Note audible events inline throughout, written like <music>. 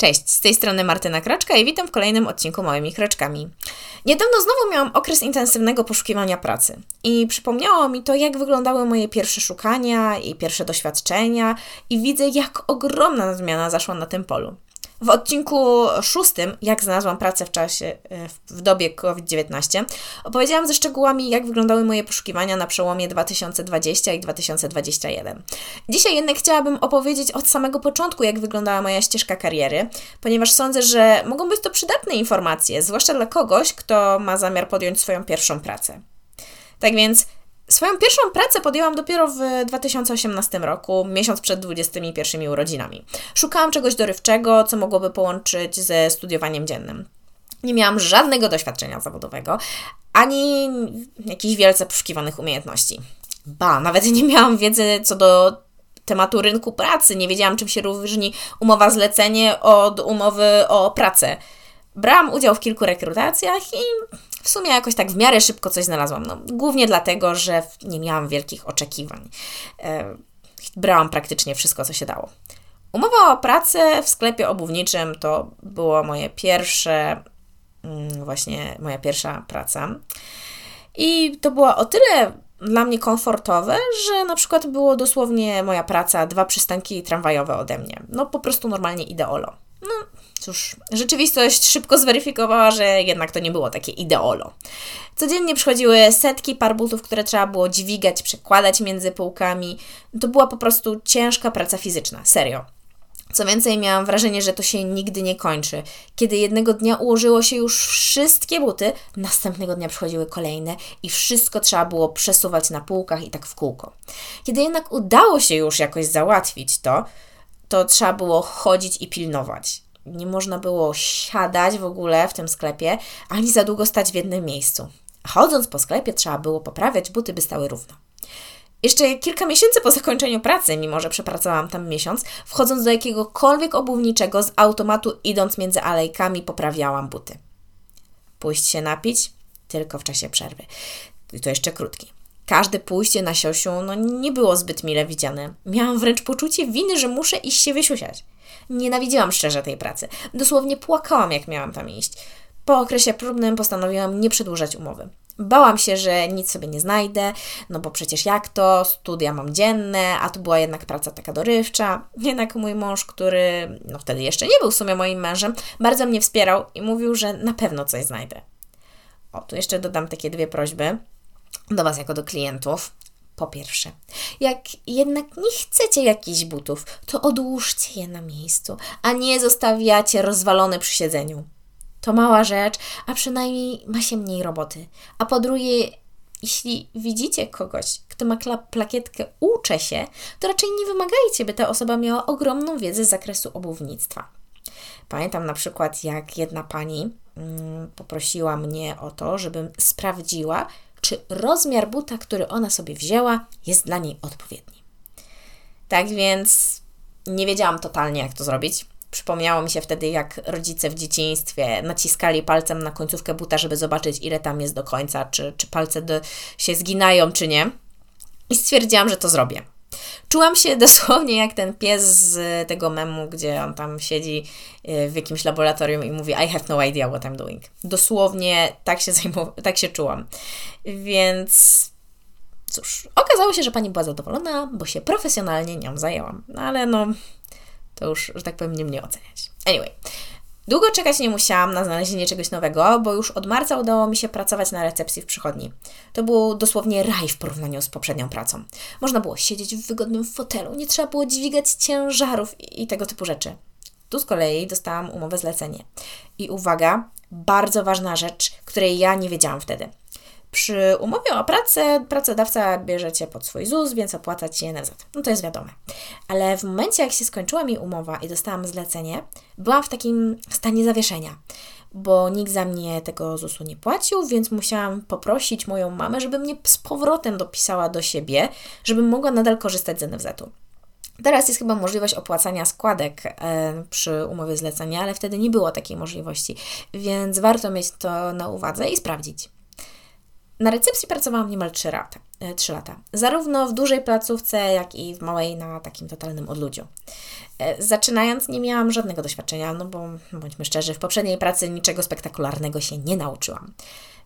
Cześć, z tej strony Martyna Kraczka i witam w kolejnym odcinku Małymi Kraczkami. Niedawno znowu miałam okres intensywnego poszukiwania pracy i przypomniało mi to, jak wyglądały moje pierwsze szukania i pierwsze doświadczenia i widzę, jak ogromna zmiana zaszła na tym polu. W odcinku szóstym, jak znalazłam pracę w czasie, e, w dobie COVID-19, opowiedziałam ze szczegółami, jak wyglądały moje poszukiwania na przełomie 2020 i 2021. Dzisiaj jednak chciałabym opowiedzieć od samego początku, jak wyglądała moja ścieżka kariery, ponieważ sądzę, że mogą być to przydatne informacje, zwłaszcza dla kogoś, kto ma zamiar podjąć swoją pierwszą pracę. Tak więc Swoją pierwszą pracę podjęłam dopiero w 2018 roku, miesiąc przed 21 urodzinami. Szukałam czegoś dorywczego, co mogłoby połączyć ze studiowaniem dziennym. Nie miałam żadnego doświadczenia zawodowego, ani jakichś wielce poszukiwanych umiejętności. Ba, nawet nie miałam wiedzy co do tematu rynku pracy. Nie wiedziałam, czym się różni umowa zlecenie od umowy o pracę. Brałam udział w kilku rekrutacjach i w sumie jakoś tak w miarę szybko coś znalazłam. No, głównie dlatego, że nie miałam wielkich oczekiwań. E, brałam praktycznie wszystko, co się dało. Umowa o pracę w sklepie obuwniczym to było moje pierwsze, mm, właśnie moja pierwsza praca. I to było o tyle dla mnie komfortowe, że na przykład było dosłownie moja praca dwa przystanki tramwajowe ode mnie. No po prostu normalnie ideolo. No cóż, rzeczywistość szybko zweryfikowała, że jednak to nie było takie ideolo. Codziennie przychodziły setki par butów, które trzeba było dźwigać, przekładać między półkami. To była po prostu ciężka praca fizyczna, serio. Co więcej, miałam wrażenie, że to się nigdy nie kończy. Kiedy jednego dnia ułożyło się już wszystkie buty, następnego dnia przychodziły kolejne i wszystko trzeba było przesuwać na półkach i tak w kółko. Kiedy jednak udało się już jakoś załatwić to, to trzeba było chodzić i pilnować. Nie można było siadać w ogóle w tym sklepie, ani za długo stać w jednym miejscu. Chodząc po sklepie, trzeba było poprawiać buty, by stały równo. Jeszcze kilka miesięcy po zakończeniu pracy, mimo że przepracowałam tam miesiąc, wchodząc do jakiegokolwiek obuwniczego z automatu, idąc między alejkami, poprawiałam buty. Pójść się napić tylko w czasie przerwy. I to jeszcze krótki. Każde pójście na siosiu no, nie było zbyt mile widziane. Miałam wręcz poczucie winy, że muszę iść się wysiusiać. Nienawidziłam szczerze tej pracy. Dosłownie płakałam, jak miałam tam iść. Po okresie próbnym postanowiłam nie przedłużać umowy. Bałam się, że nic sobie nie znajdę, no bo przecież jak to, studia mam dzienne, a to była jednak praca taka dorywcza. Jednak mój mąż, który no wtedy jeszcze nie był w sumie moim mężem, bardzo mnie wspierał i mówił, że na pewno coś znajdę. O, tu jeszcze dodam takie dwie prośby do Was jako do klientów. Po pierwsze, jak jednak nie chcecie jakichś butów, to odłóżcie je na miejscu, a nie zostawiacie rozwalone przy siedzeniu. To mała rzecz, a przynajmniej ma się mniej roboty. A po drugie, jeśli widzicie kogoś, kto ma plakietkę uczę się, to raczej nie wymagajcie, by ta osoba miała ogromną wiedzę z zakresu obuwnictwa. Pamiętam na przykład, jak jedna pani mm, poprosiła mnie o to, żebym sprawdziła, czy rozmiar buta, który ona sobie wzięła, jest dla niej odpowiedni. Tak więc nie wiedziałam totalnie, jak to zrobić. Przypomniało mi się wtedy, jak rodzice w dzieciństwie naciskali palcem na końcówkę buta, żeby zobaczyć, ile tam jest do końca, czy, czy palce do, się zginają, czy nie. I stwierdziłam, że to zrobię. Czułam się <laughs> dosłownie jak ten pies z tego memu, gdzie on tam siedzi y, w jakimś laboratorium i mówi I have no idea what I'm doing. Dosłownie tak się, <laughs> tak się czułam. Więc cóż, okazało się, że pani była zadowolona, bo się profesjonalnie nią zajęłam. No ale no, to już, że tak powiem, nie mnie oceniać. Anyway, Długo czekać nie musiałam na znalezienie czegoś nowego, bo już od marca udało mi się pracować na recepcji w przychodni. To był dosłownie raj w porównaniu z poprzednią pracą. Można było siedzieć w wygodnym fotelu, nie trzeba było dźwigać ciężarów i, tego typu rzeczy. Tu z kolei dostałam umowę zlecenie. I uwaga, bardzo ważna rzecz, której ja nie wiedziałam wtedy. Przy umowie o pracę pracodawca bierze Cię pod swój ZUS, więc opłaca Ci NFZ. No to jest wiadome. Ale w momencie, jak się skończyła mi umowa i dostałam zlecenie, byłam w takim stanie zawieszenia, bo nikt za mnie tego ZUS-u nie płacił, więc musiałam poprosić moją mamę, żeby mnie z powrotem dopisała do siebie, żebym mogła nadal korzystać z NFZ-u. Teraz jest chyba możliwość opłacania składek e, przy umowie zlecenia, ale wtedy nie było takiej możliwości, więc warto mieć to na uwadze i sprawdzić. Na recepcji pracowałam niemal 3 lata, 3 lata. Zarówno w dużej placówce, jak i w małej na takim totalnym odludziu. Zaczynając nie miałam żadnego doświadczenia, no bo bądźmy szczerzy, w poprzedniej pracy niczego spektakularnego się nie nauczyłam.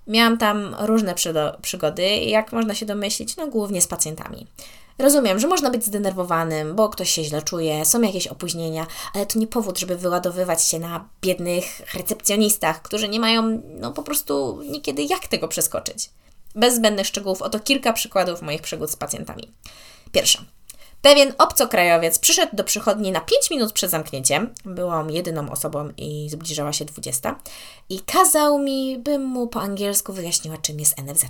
Miałam tam różne przygody, jak można się domyślić, no głównie z pacjentami. Rozumiem, że można być zdenerwowanym, bo ktoś się źle czuje, są jakieś opóźnienia, ale to nie powód, żeby wyładowywać się na biednych recepcjonistach, którzy nie mają no po prostu niekiedy jak tego przeskoczyć. Bez zbędnych szczegółów, oto kilka przykładów moich przygód z pacjentami. Pierwsza. Pewien obcokrajowiec przyszedł do przychodni na 5 minut przed zamknięciem, byłam jedyną osobą i zbliżała się 20, i kazał mi, bym mu po angielsku wyjaśniła, czym jest NFZ.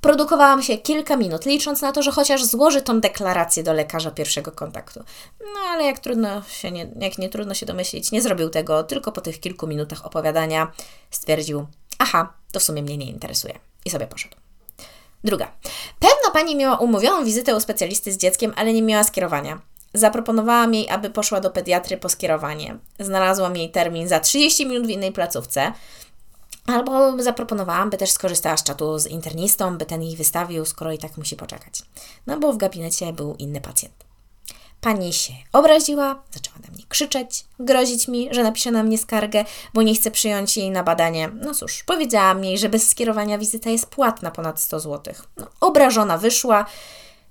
Produkowałam się kilka minut, licząc na to, że chociaż złoży tą deklarację do lekarza pierwszego kontaktu. No ale jak trudno się nie, jak nie trudno się domyślić, nie zrobił tego, tylko po tych kilku minutach opowiadania stwierdził: Aha, to w sumie mnie nie interesuje. I sobie poszedł. Druga. Pewna pani miała umówioną wizytę u specjalisty z dzieckiem, ale nie miała skierowania. Zaproponowałam jej, aby poszła do pediatry po skierowanie. Znalazłam jej termin za 30 minut w innej placówce. Albo zaproponowałam, by też skorzystała z czatu z internistą, by ten jej wystawił, skoro i tak musi poczekać. No bo w gabinecie był inny pacjent. Pani się obraziła, zaczęła na mnie krzyczeć, grozić mi, że napisze na mnie skargę, bo nie chce przyjąć jej na badanie. No cóż, powiedziałam jej, że bez skierowania wizyta jest płatna ponad 100 zł. No, obrażona wyszła.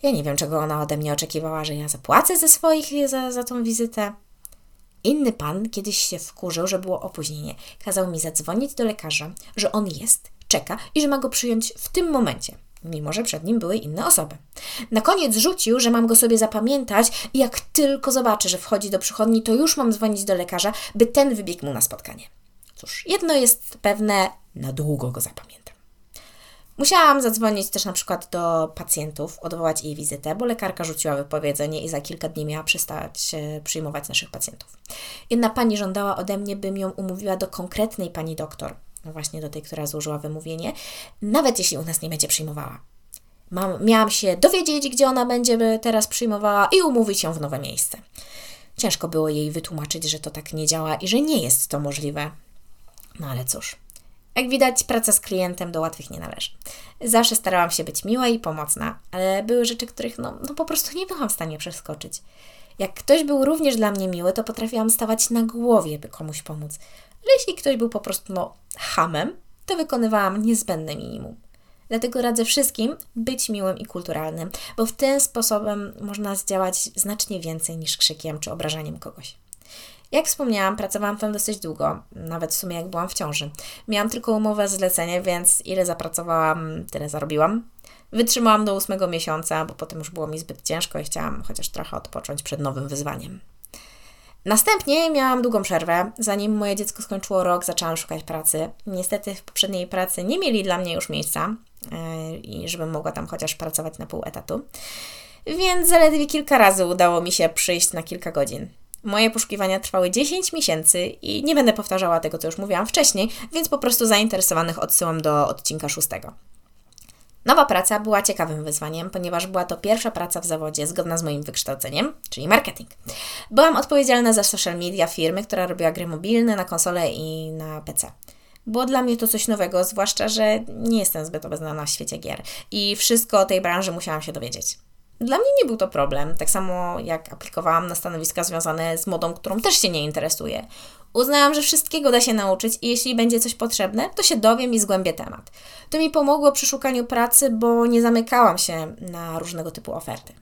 Ja nie wiem, czego ona ode mnie oczekiwała, że ja zapłacę ze swoich za, za tą wizytę. Inny pan kiedyś się wkurzył, że było opóźnienie. Kazał mi zadzwonić do lekarza, że on jest, czeka i że ma go przyjąć w tym momencie, mimo że przed nim były inne osoby. Na koniec rzucił, że mam go sobie zapamiętać i jak tylko zobaczę, że wchodzi do przychodni, to już mam dzwonić do lekarza, by ten wybiegł mu na spotkanie. Cóż, jedno jest pewne, na długo go zapamiętam. Musiałam zadzwonić też na przykład do pacjentów, odwołać jej wizytę, bo lekarka rzuciła wypowiedzenie i za kilka dni miała przestać przyjmować naszych pacjentów. Jedna pani żądała ode mnie, bym ją umówiła do konkretnej pani doktor, właśnie do tej, która złożyła wymówienie, nawet jeśli u nas nie będzie przyjmowała. Mam, miałam się dowiedzieć, gdzie ona będzie teraz przyjmowała i umówić ją w nowe miejsce. Ciężko było jej wytłumaczyć, że to tak nie działa i że nie jest to możliwe. No ale cóż. Jak widać, praca z klientem do łatwych nie należy. Zawsze starałam się być miła i pomocna, ale były rzeczy, których no, no po prostu nie byłam w stanie przeskoczyć. Jak ktoś był również dla mnie miły, to potrafiłam stawać na głowie, by komuś pomóc. Ale jeśli ktoś był po prostu no, hamem, to wykonywałam niezbędne minimum. Dlatego radzę wszystkim być miłym i kulturalnym, bo w ten sposobem można zdziałać znacznie więcej niż krzykiem czy obrażaniem kogoś. Jak wspomniałam, pracowałam tam dosyć długo, nawet w sumie jak byłam w ciąży. Miałam tylko umowę zlecenie, więc ile zapracowałam, tyle zarobiłam. Wytrzymałam do ósmego miesiąca, bo potem już było mi zbyt ciężko i chciałam chociaż trochę odpocząć przed nowym wyzwaniem. Następnie miałam długą przerwę. Zanim moje dziecko skończyło rok, zaczęłam szukać pracy. Niestety w poprzedniej pracy nie mieli dla mnie już miejsca yy, i żebym mogła tam chociaż pracować na pół etatu. Więc zaledwie kilka razy udało mi się przyjść na kilka godzin. Moje poszukiwania trwały 10 miesięcy i nie będę powtarzała tego, co już mówiłam wcześniej, więc po prostu zainteresowanych odsyłam do odcinka szóstego. Nowa praca była ciekawym wyzwaniem, ponieważ była to pierwsza praca w zawodzie zgodna z moim wykształceniem, czyli marketing. Byłam odpowiedzialna za social media firmy, która robiła gry mobilne na konsole i na PC. Było dla mnie to coś nowego, zwłaszcza, że nie jestem zbyt obeznana w świecie gier i wszystko o tej branży musiałam się dowiedzieć. Dla mnie nie był to problem, tak samo jak aplikowałam na stanowiska związane z modą, którą też się nie interesuje. Uznałam, że wszystkiego da się nauczyć i jeśli będzie coś potrzebne, to się dowiem i zgłębię temat. To mi pomogło przy szukaniu pracy, bo nie zamykałam się na różnego typu oferty.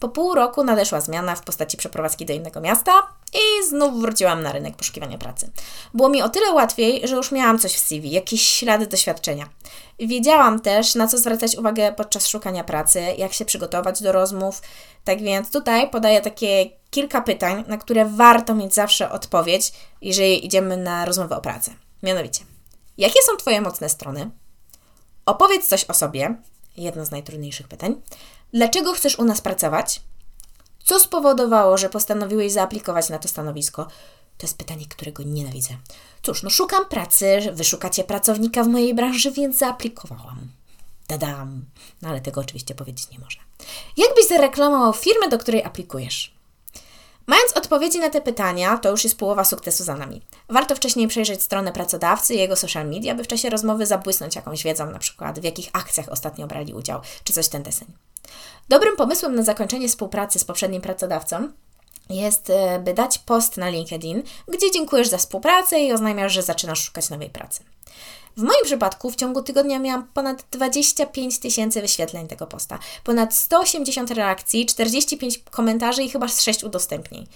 Po pół roku nadeszła zmiana w postaci przeprowadzki do innego miasta i znów wróciłam na rynek poszukiwania pracy. Było mi o tyle łatwiej, że już miałam coś w CV, jakieś ślady doświadczenia. Wiedziałam też, na co zwracać uwagę podczas szukania pracy, jak się przygotować do rozmów. Tak więc tutaj podaję takie kilka pytań, na które warto mieć zawsze odpowiedź, jeżeli idziemy na rozmowę o pracę. Mianowicie, jakie są Twoje mocne strony? Opowiedz coś o sobie, jedno z najtrudniejszych pytań. Dlaczego chcesz u nas pracować? Co spowodowało, że postanowiłeś zaaplikować na to stanowisko? To jest pytanie, którego nienawidzę. Cóż, no szukam pracy, wy szukacie pracownika w mojej branży, więc zaaplikowałam. Dadam. No ale tego oczywiście powiedzieć nie może. Jak byś zareklamował firmę, do której aplikujesz? Mając odpowiedzi na te pytania, to już jest połowa sukcesu za nami. Warto wcześniej przejrzeć stronę pracodawcy i jego social media, by w czasie rozmowy zabłysnąć jakąś wiedzą, na przykład w jakich akcjach ostatnio brali udział, czy coś ten deseń. Dobrym pomysłem na zakończenie współpracy z poprzednim pracodawcą jest, e, by dać post na LinkedIn, gdzie dziękujesz za współpracę i oznajmiasz, że zaczynasz szukać nowej pracy. W moim przypadku w ciągu tygodnia miałam ponad 25 tysięcy wyświetleń tego posta, ponad 180 reakcji, 45 komentarzy i chyba 6 udostępnień.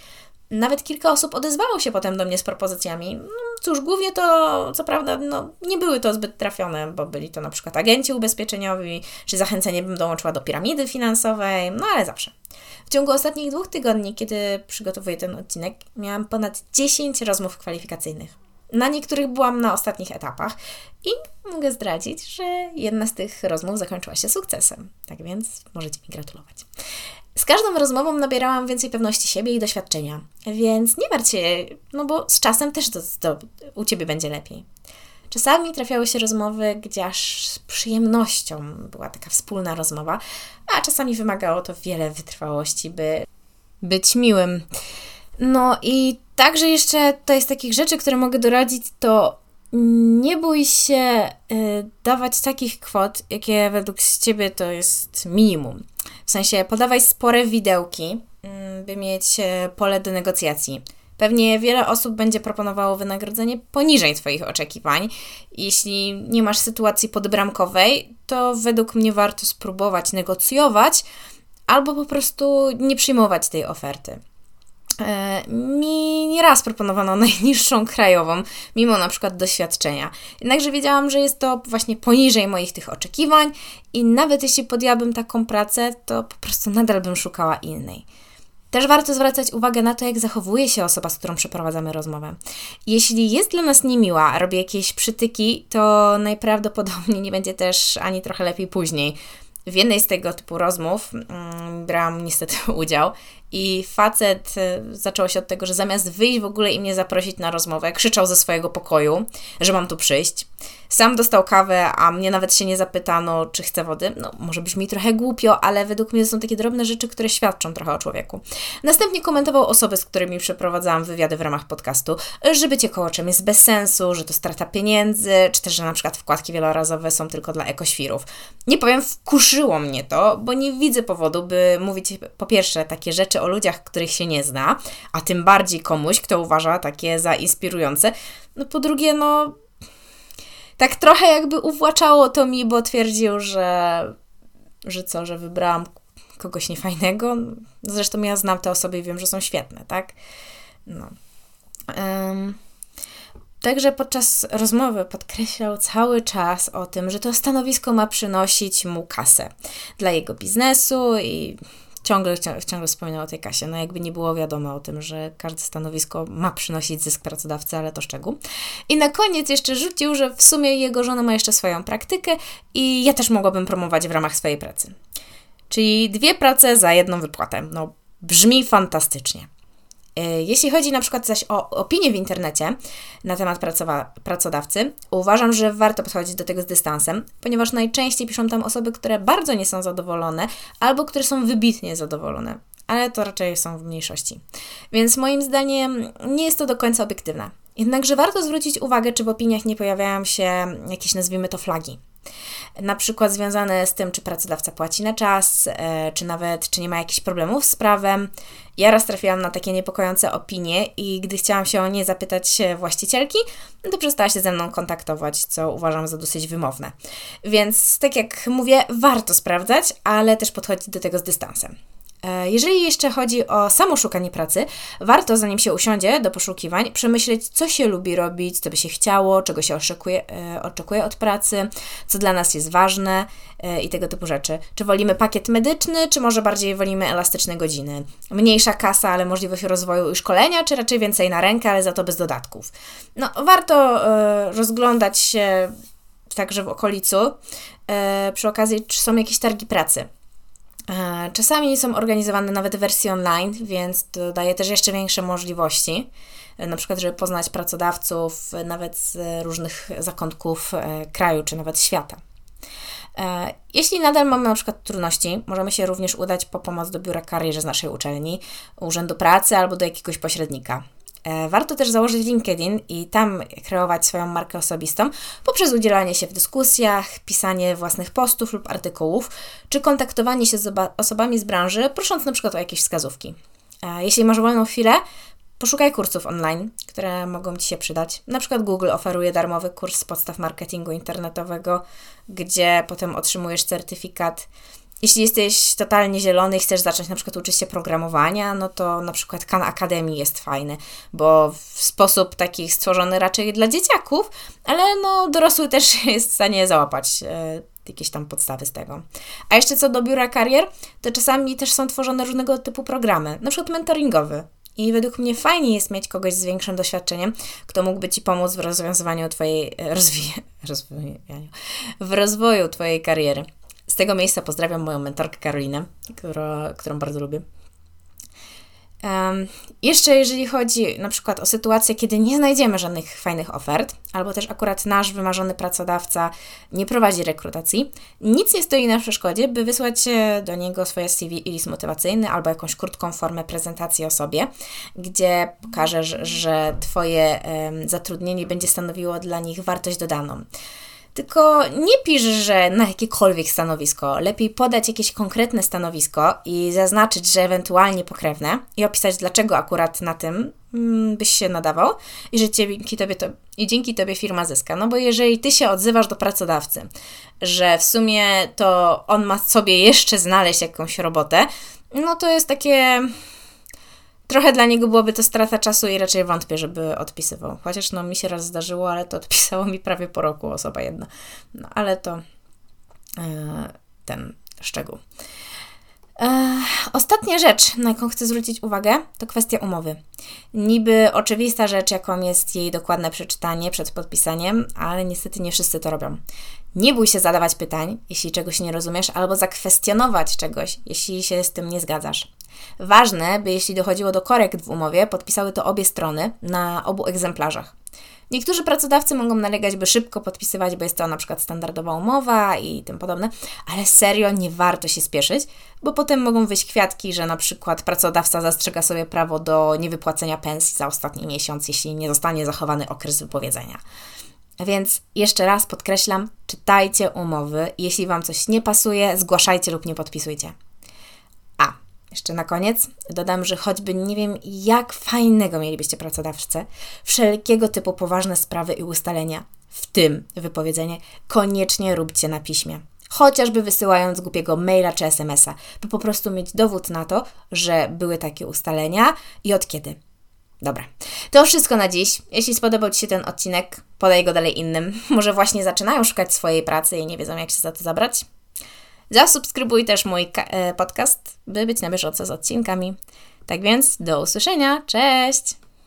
Nawet kilka osób odezwało się potem do mnie z propozycjami. No, cóż, głównie to, co prawda, no, nie były to zbyt trafione, bo byli to na przykład agenci ubezpieczeniowi, czy zachęcenie bym dołączyła do piramidy finansowej, no ale zawsze. W ciągu ostatnich dwóch tygodni, kiedy przygotowuję ten odcinek, miałam ponad 10 rozmów kwalifikacyjnych. Na niektórych byłam na ostatnich etapach i mogę zdradzić, że jedna z tych rozmów zakończyła się sukcesem. Tak więc możecie mi gratulować. Z każdą rozmową nabierałam więcej pewności siebie i doświadczenia, więc nie martw się, no bo z czasem też to, u Ciebie będzie lepiej. Czasami trafiały się rozmowy, gdzie aż z przyjemnością była taka wspólna rozmowa, a czasami wymagało to wiele wytrwałości, by być miłym. No i także jeszcze to jest takich rzeczy, które mogę doradzić, to nie bój się y, dawać takich kwot, jakie według Ciebie to jest minimum. W sensie podawaj spore widełki, y, by mieć y, pole do negocjacji. Pewnie wiele osób będzie proponowało wynagrodzenie poniżej Twoich oczekiwań. Jeśli nie masz sytuacji podbramkowej, to według mnie warto spróbować negocjować albo po prostu nie przyjmować tej oferty. E, mi nieraz proponowano <laughs> najniższą krajową, mimo na przykład doświadczenia. Jednakże wiedziałam, że jest to właśnie poniżej moich tych oczekiwań i nawet jeśli podjęłabym taką pracę, to po prostu nadal bym szukała innej. Też warto zwracać uwagę na to, jak zachowuje się osoba, z którą przeprowadzamy rozmowę. Jeśli jest dla nas niemiła, robi jakieś przytyki, to najprawdopodobniej nie będzie też ani trochę lepiej później. W jednej z tego typu rozmów mm, brałam niestety <laughs> udział i facet y, zaczęło się od tego, że zamiast wyjść w ogóle i mnie zaprosić na rozmowę, krzyczał ze swojego pokoju, że mam tu przyjść. Sam dostał kawę, a mnie nawet się nie zapytano, czy chce wody. No, może brzmi trochę głupio, ale według mnie to są takie drobne rzeczy, które świadczą trochę o człowieku. Następnie komentował osoby, z którymi przeprowadzałam wywiady w ramach podcastu, że bycie kołoczem jest bez sensu, że to strata pieniędzy, czy też, że na przykład wkładki wielorazowe są tylko dla ekoświrów. Nie powiem, wkurzyło mnie to, bo nie widzę powodu, by mówić po pierwsze takie rzeczy o ludziach, których się nie zna, a tym bardziej komuś, kto uważa takie za inspirujące. No po drugie, no tak trochę jakby uwłaczało to mi, bo twierdził, że, że co, że wybrałam kogoś niefajnego. Zresztą ja znam te osoby i wiem, że są świetne, tak? No. Um, także podczas rozmowy podkreślał cały czas o tym, że to stanowisko ma przynosić mu kasę dla jego biznesu i ciągle, ciągle wspominał o tej kasie. No jakby nie było wiadomo o tym, że każde stanowisko ma przynosić zysk pracodawcy, ale to szczegół. I na koniec jeszcze rzucił, że w sumie jego żona ma jeszcze swoją praktykę i ja też mogłabym promować w ramach swojej pracy. Czyli dwie prace za jedną wypłatę. No brzmi fantastycznie. E, jeśli chodzi na przykład zaś o opinie w internecie na temat pracodawcy, uważam, że warto podchodzić do tego z dystansem, ponieważ najczęściej piszą tam osoby, które bardzo nie są zadowolone albo które są wybitnie zadowolone, ale to raczej są w mniejszości. Więc moim zdaniem nie jest to do końca obiektywne. Jednakże warto zwrócić uwagę, czy w opiniach nie pojawiają się jakieś, nazwijmy to, flagi na przykład związane z tym, czy pracodawca płaci na czas, e, czy nawet, czy nie ma jakichś problemów z prawem. Ja raz trafiłam na takie niepokojące opinie i gdy chciałam się o nie zapytać właścicielki, no to przestała się ze mną kontaktować, co uważam za dosyć wymowne. Więc tak jak mówię, warto sprawdzać, ale też podchodzić do tego z dystansem. E, jeżeli jeszcze chodzi o samo szukanie pracy, warto zanim się usiądzie do poszukiwań, przemyśleć, co się lubi robić, co by się chciało, czego się oczekuje, e, oczekuje od pracy, co dla nas jest ważne e, i tego typu rzeczy. Czy wolimy pakiet medyczny, czy może bardziej wolimy elastyczne godziny? Mniejsza kasa, ale możliwość rozwoju i szkolenia, czy raczej więcej na rękę, ale za to bez dodatków? No, warto rozglądać się także w okolicu przy okazji, czy są jakieś targi pracy. E, czasami są organizowane nawet wersje online, więc to daje też jeszcze większe możliwości. E, na przykład, żeby poznać pracodawców nawet z różnych zakątków e, kraju czy nawet świata. E, jeśli nadal mamy na przykład trudności, możemy się również udać po pomoc do biura kariery z naszej uczelni, urzędu pracy albo do jakiegoś pośrednika. E, warto też założyć LinkedIn i tam kreować swoją markę osobistą poprzez udzielanie się w dyskusjach, pisanie własnych postów lub artykułów, czy kontaktowanie się z osobami z branży, prosząc na przykład o jakieś wskazówki. E, jeśli masz wolną chwilę, Poszukaj kursów online, które mogą Ci się przydać. Na przykład Google oferuje darmowy kurs z podstaw marketingu internetowego, gdzie potem otrzymujesz certyfikat. Jeśli jesteś totalnie zielony i chcesz zacząć na przykład uczyć się programowania, no to na przykład Khan Academy jest fajny, bo w sposób taki stworzony raczej dla dzieciaków, ale no dorosły też <laughs> jest w stanie załapać e, jakieś tam podstawy z tego. A jeszcze co do biura karier, to czasami też są tworzone różnego typu programy, na przykład mentoringowy. I według mnie fajnie jest mieć kogoś z większym doświadczeniem, kto mógłby Ci pomóc w rozwiązywaniu Twojej, e, rozwij, <laughs> rozwijaniu, w rozwoju Twojej kariery. Z tego miejsca pozdrawiam moją mentorkę Karolinę, którą, którą bardzo lubię. Um, jeszcze jeżeli chodzi na przykład o sytuację, kiedy nie znajdziemy żadnych fajnych ofert, albo też akurat nasz wymarzony pracodawca nie prowadzi rekrutacji, nic nie stoi na przeszkodzie, by wysłać do niego swoje CV i list motywacyjny albo jakąś krótką formę prezentacji o sobie, gdzie pokażesz, że Twoje um, zatrudnienie będzie stanowiło dla nich wartość dodaną. Tylko nie pisz, że na jakiekolwiek stanowisko. Lepiej podać jakieś konkretne stanowisko i zaznaczyć, że ewentualnie pokrewne i opisać, dlaczego akurat na tym mm, byś się nadawał i że dzięki tobie, to, i dzięki tobie firma zyska. No bo jeżeli ty się odzywasz do pracodawcy, że w sumie to on ma sobie jeszcze znaleźć jakąś robotę, no to jest takie trochę dla niego byłoby to strata czasu i raczej wątpię, żeby odpisywał. Chociaż no mi się raz zdarzyło, ale to <laughs> odpisało mi prawie po roku osoba jedna. No ale to yy, ten szczegół. E, ostatnia rzecz, na jaką chcę zwrócić uwagę, to kwestia umowy. Niby oczywista rzecz, jaką jest jej dokładne przeczytanie przed podpisaniem, ale niestety nie wszyscy to robią. Nie bój się zadawać pytań, jeśli czegoś nie rozumiesz, albo zakwestionować czegoś, jeśli się z tym nie zgadzasz. Ważne, by jeśli dochodziło do korekt w umowie, podpisały to obie strony na obu egzemplarzach. Niektórzy pracodawcy mogą nalegać, by szybko podpisywać, bo jest to na przykład standardowa umowa i tym podobne, ale serio nie warto się spieszyć, bo potem mogą wyjść kwiatki, że na przykład pracodawca zastrzega sobie prawo do niewypłacenia pensji za ostatni miesiąc, jeśli nie zostanie zachowany okres wypowiedzenia. Więc jeszcze raz podkreślam, czytajcie umowy. Jeśli Wam coś nie pasuje, zgłaszajcie lub nie podpisujcie. Jeszcze na koniec dodam, że choćby nie wiem, jak fajnego mielibyście pracodawcę, wszelkiego typu poważne sprawy i ustalenia, w tym wypowiedzenie, koniecznie róbcie na piśmie. Chociażby wysyłając głupiego maila czy smsa, by po prostu mieć dowód na to, że były takie ustalenia i od kiedy. Dobra, to wszystko na dziś. Jeśli spodobał Ci się ten odcinek, podaj go dalej innym. <laughs> Może właśnie zaczynają szukać swojej pracy i nie wiedzą, jak się za to zabrać. Zasubskrybuj też mój e, podcast, by być na bieżąco z odcinkami. Tak więc do usłyszenia. Cześć!